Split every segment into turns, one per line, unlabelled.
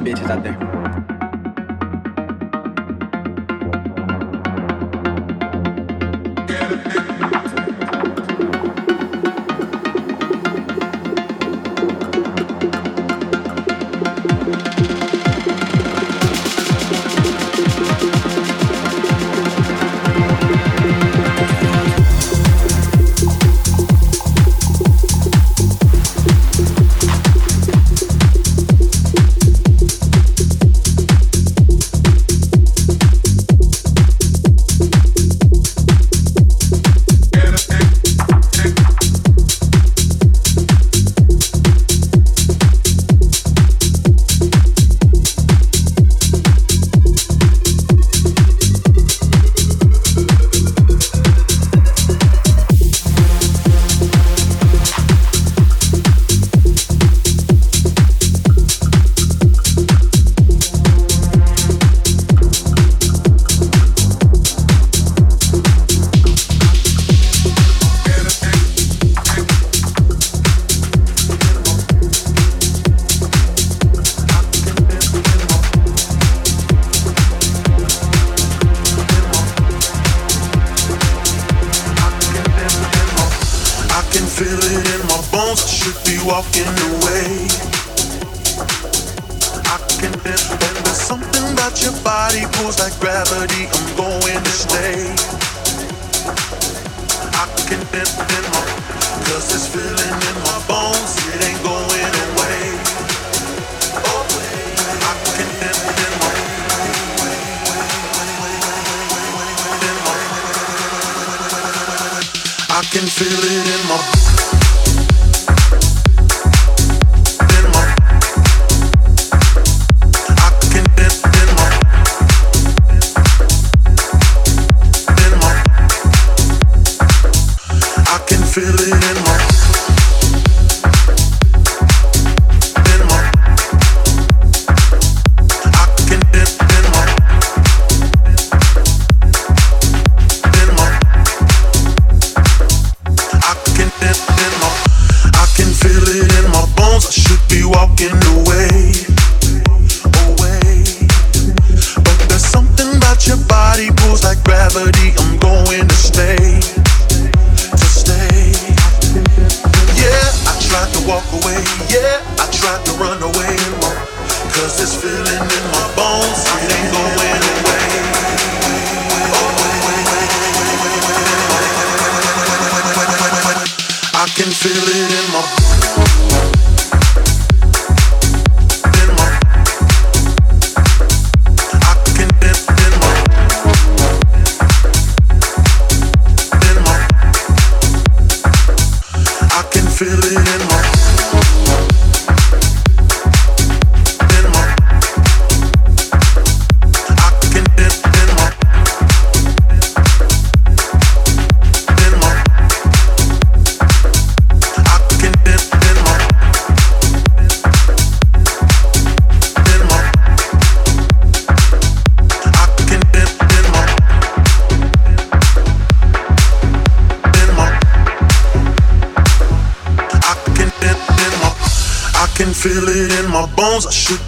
Bitches out there.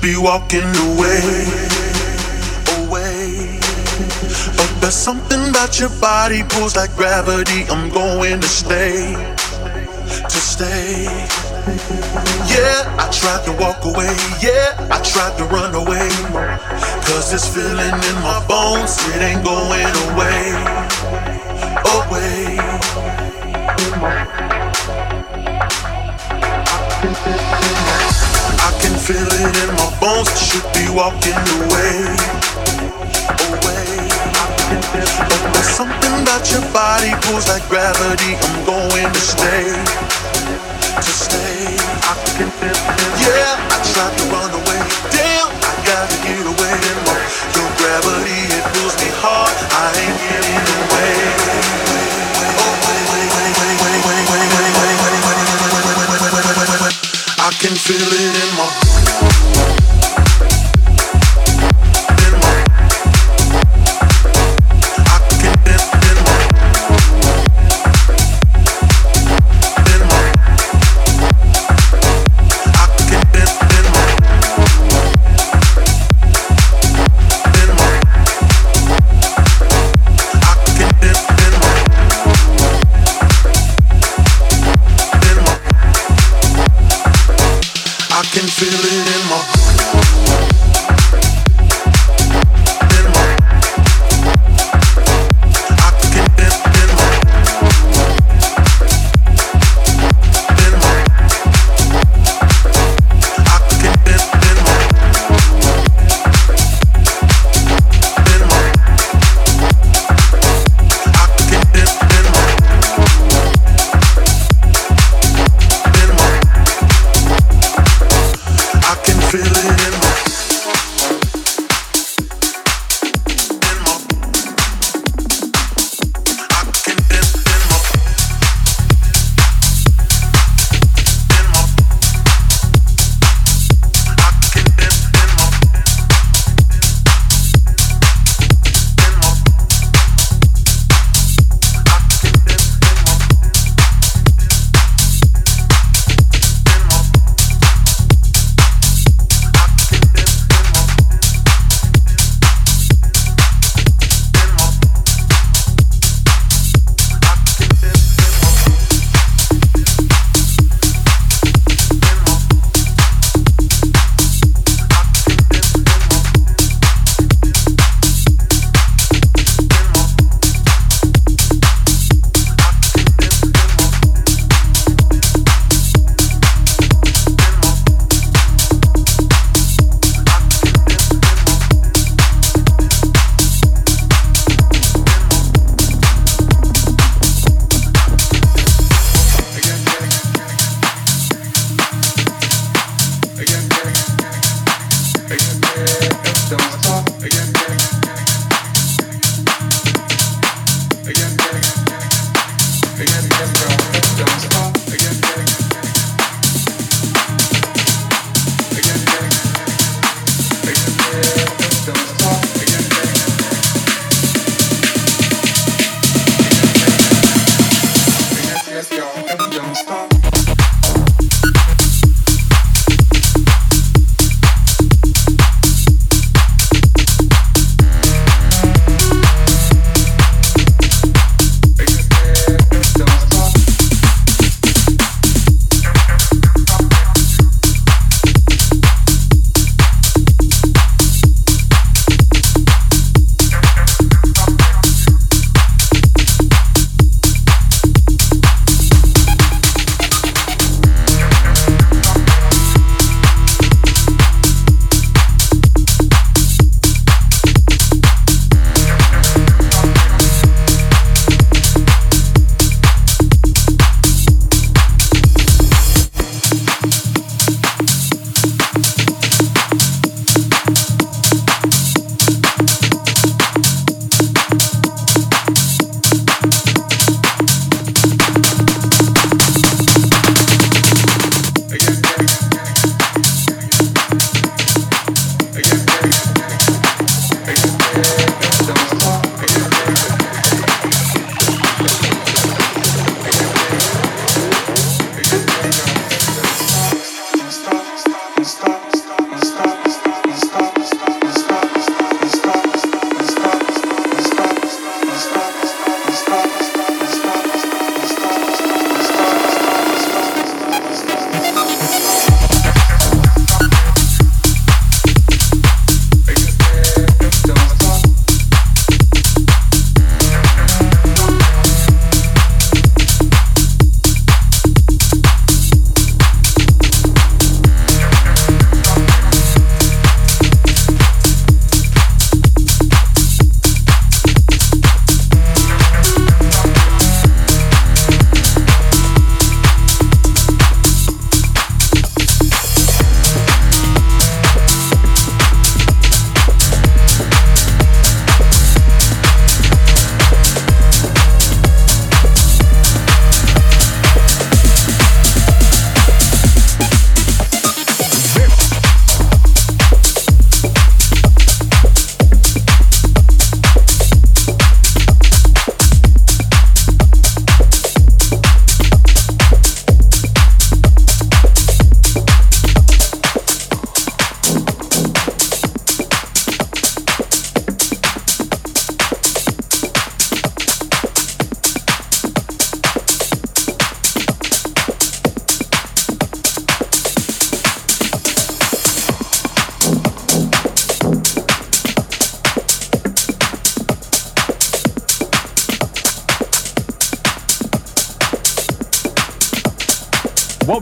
Be walking away, away. But there's something about your body pulls like gravity. I'm going to stay, to stay. Yeah, I tried to walk away. Yeah, I tried to run away. Cause this feeling in my bones, it ain't going away, away. Feel it in my bones. I should be walking away, away. But there's something about your body pulls like gravity. I'm going to stay, to stay. Yeah, I tried to run away. Damn, I gotta get away. Your gravity it pulls me hard. I ain't getting away. I can feel it in my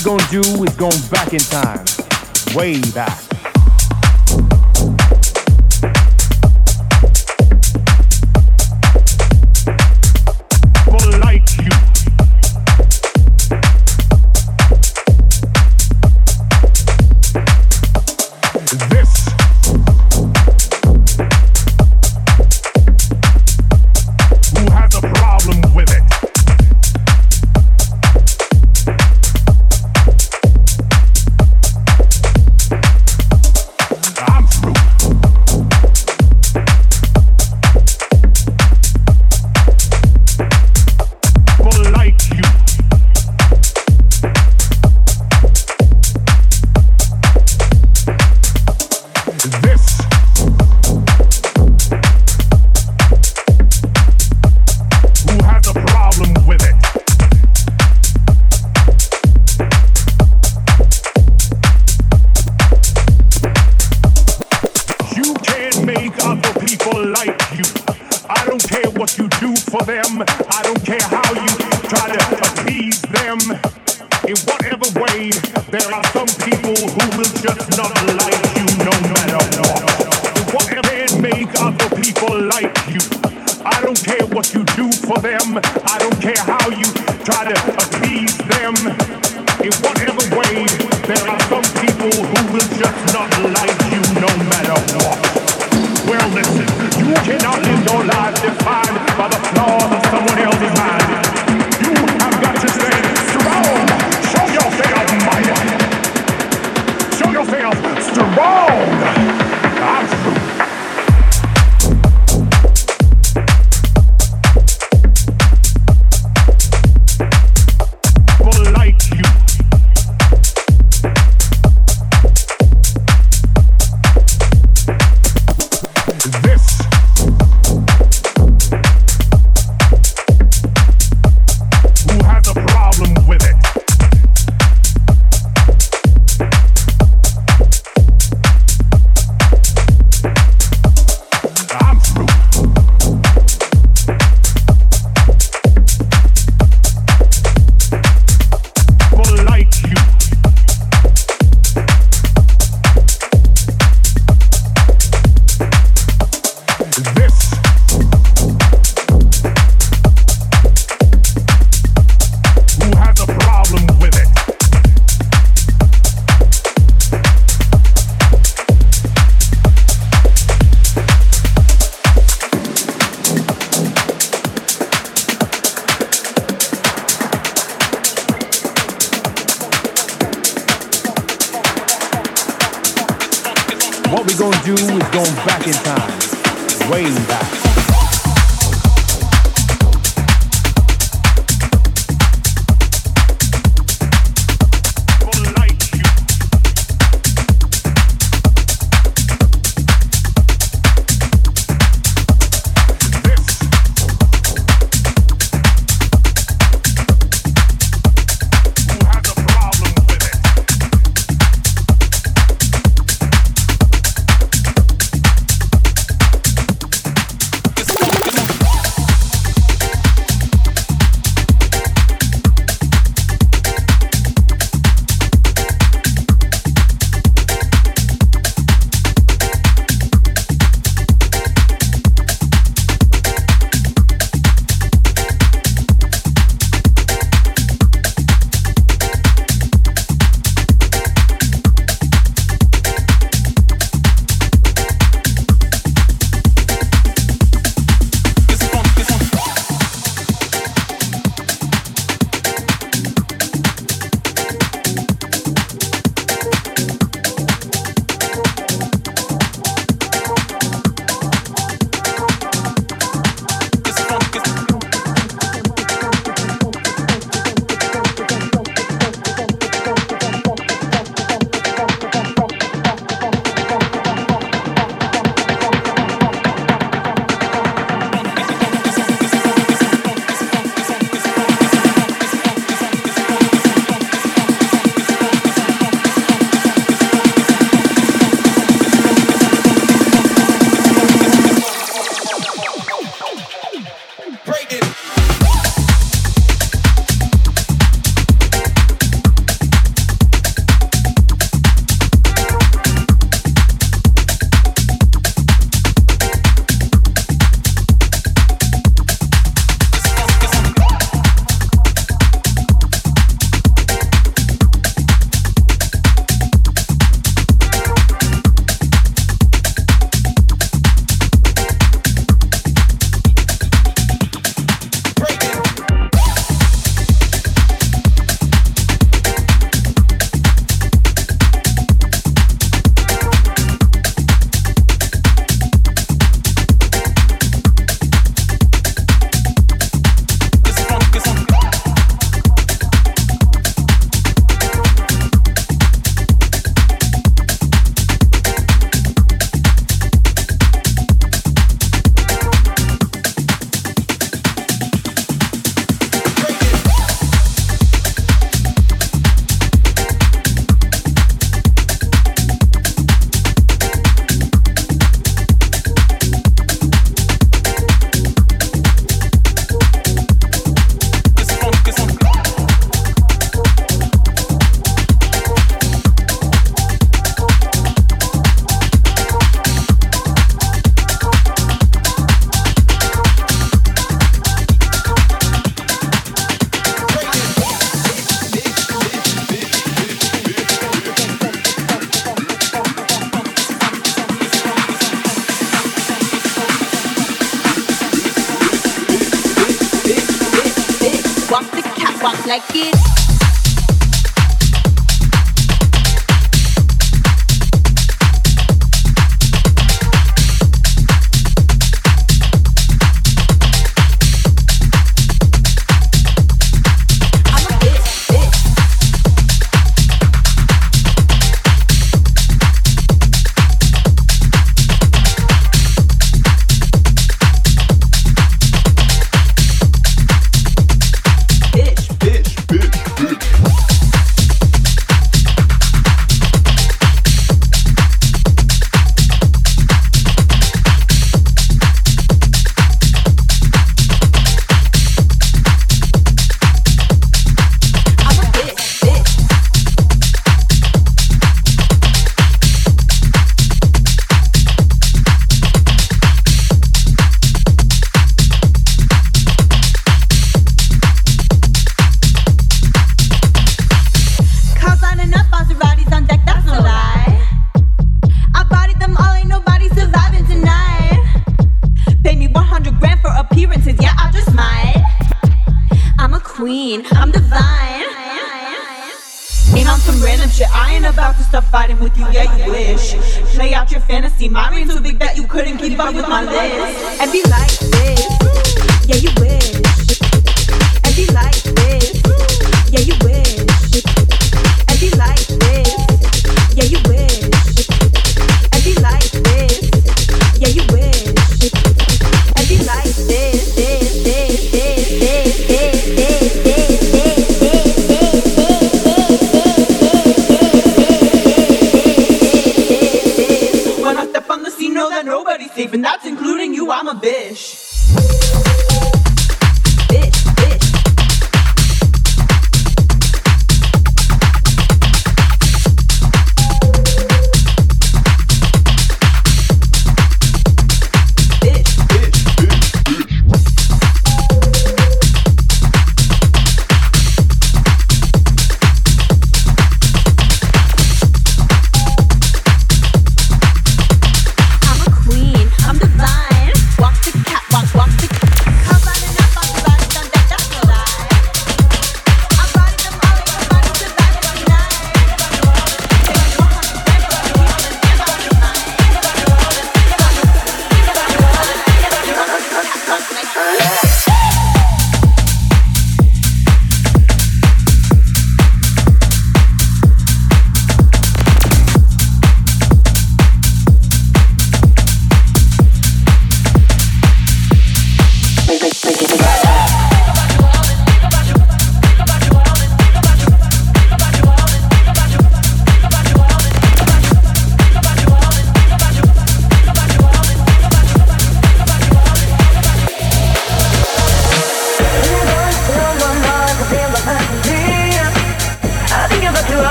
gonna do is going back in time, way back.
Whatever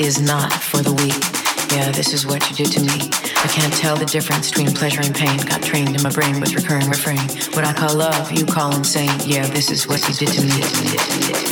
is
not for the weak. Yeah, this is what you did to me. I can't tell the difference between pleasure and pain. Got trained in my brain with recurring refrain. What I call love, you call insane. Yeah, this is what you did to me.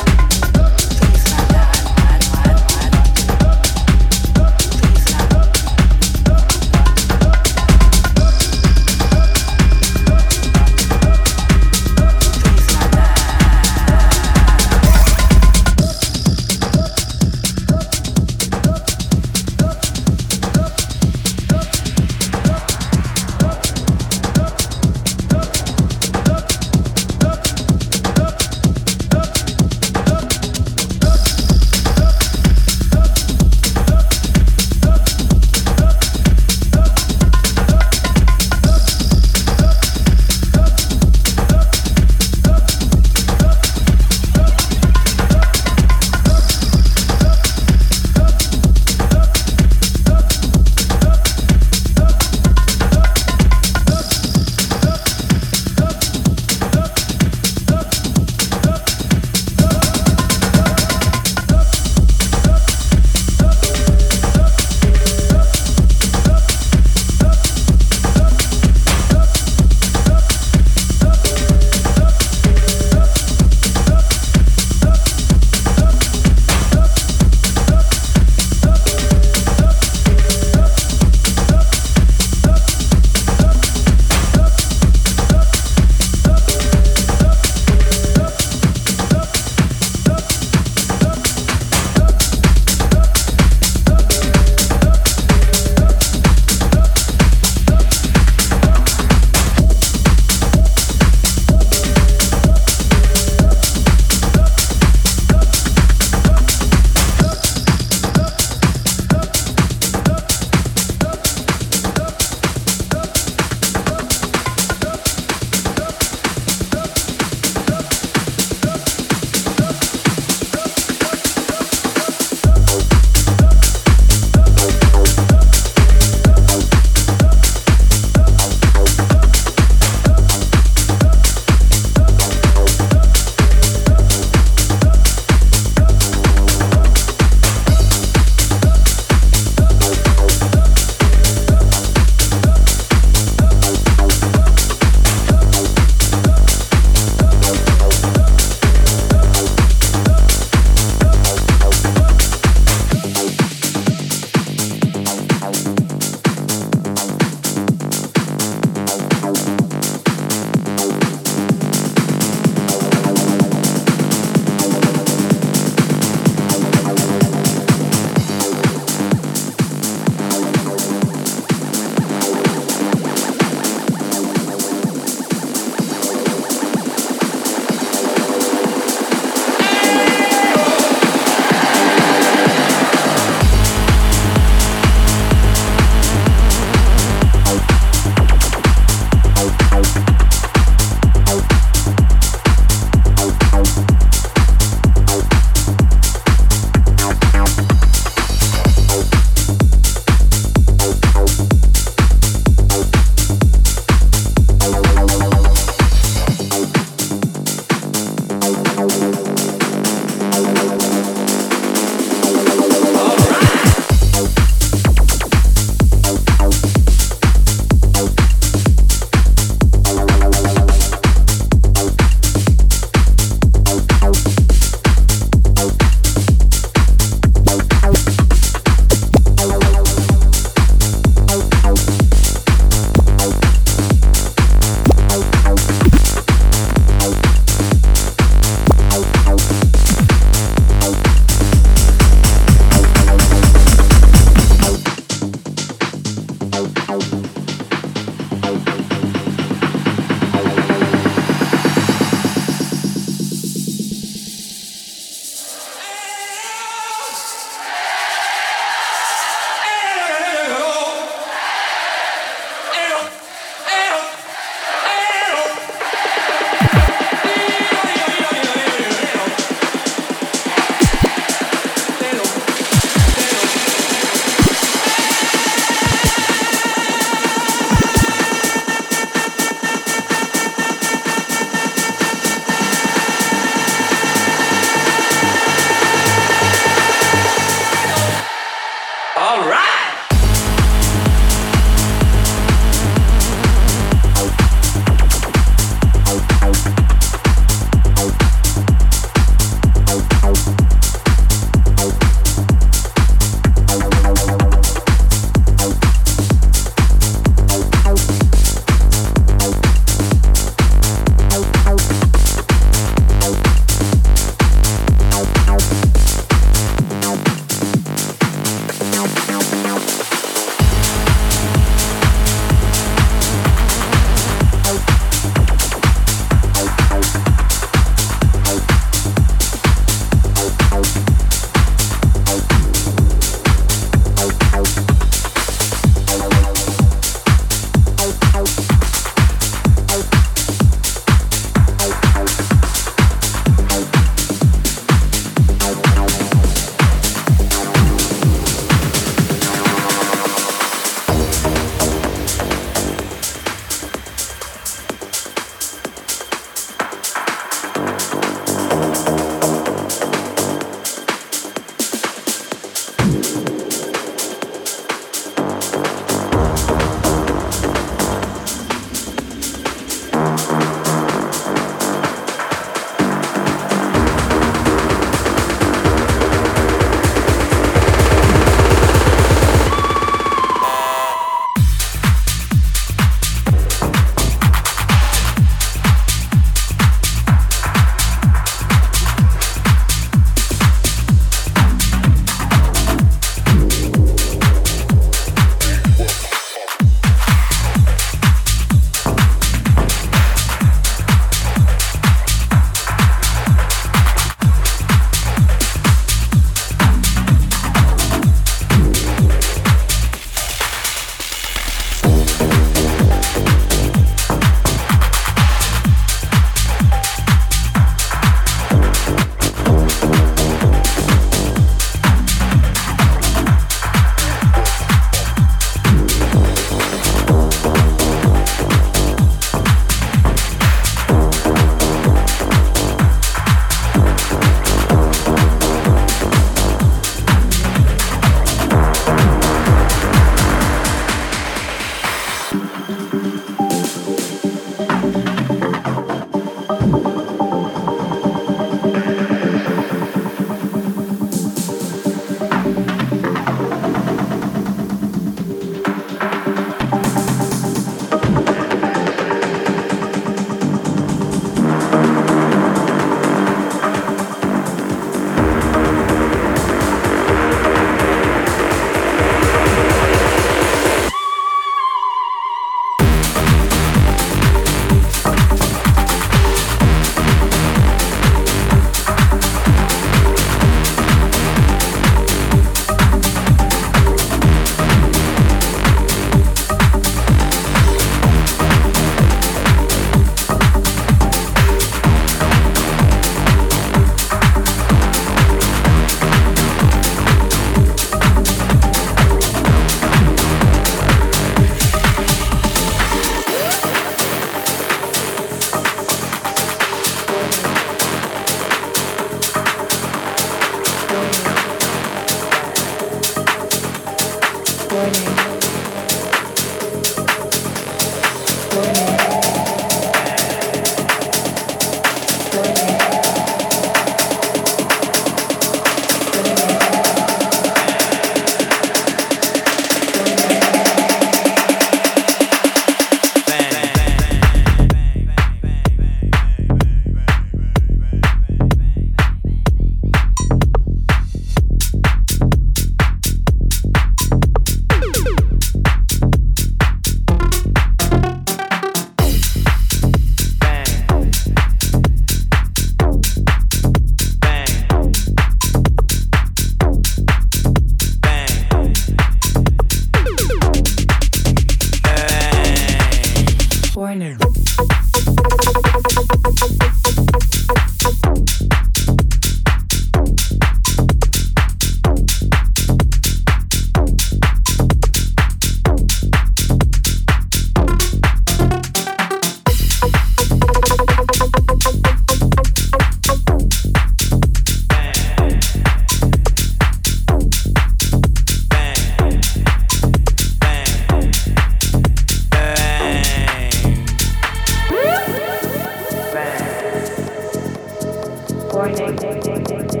warning.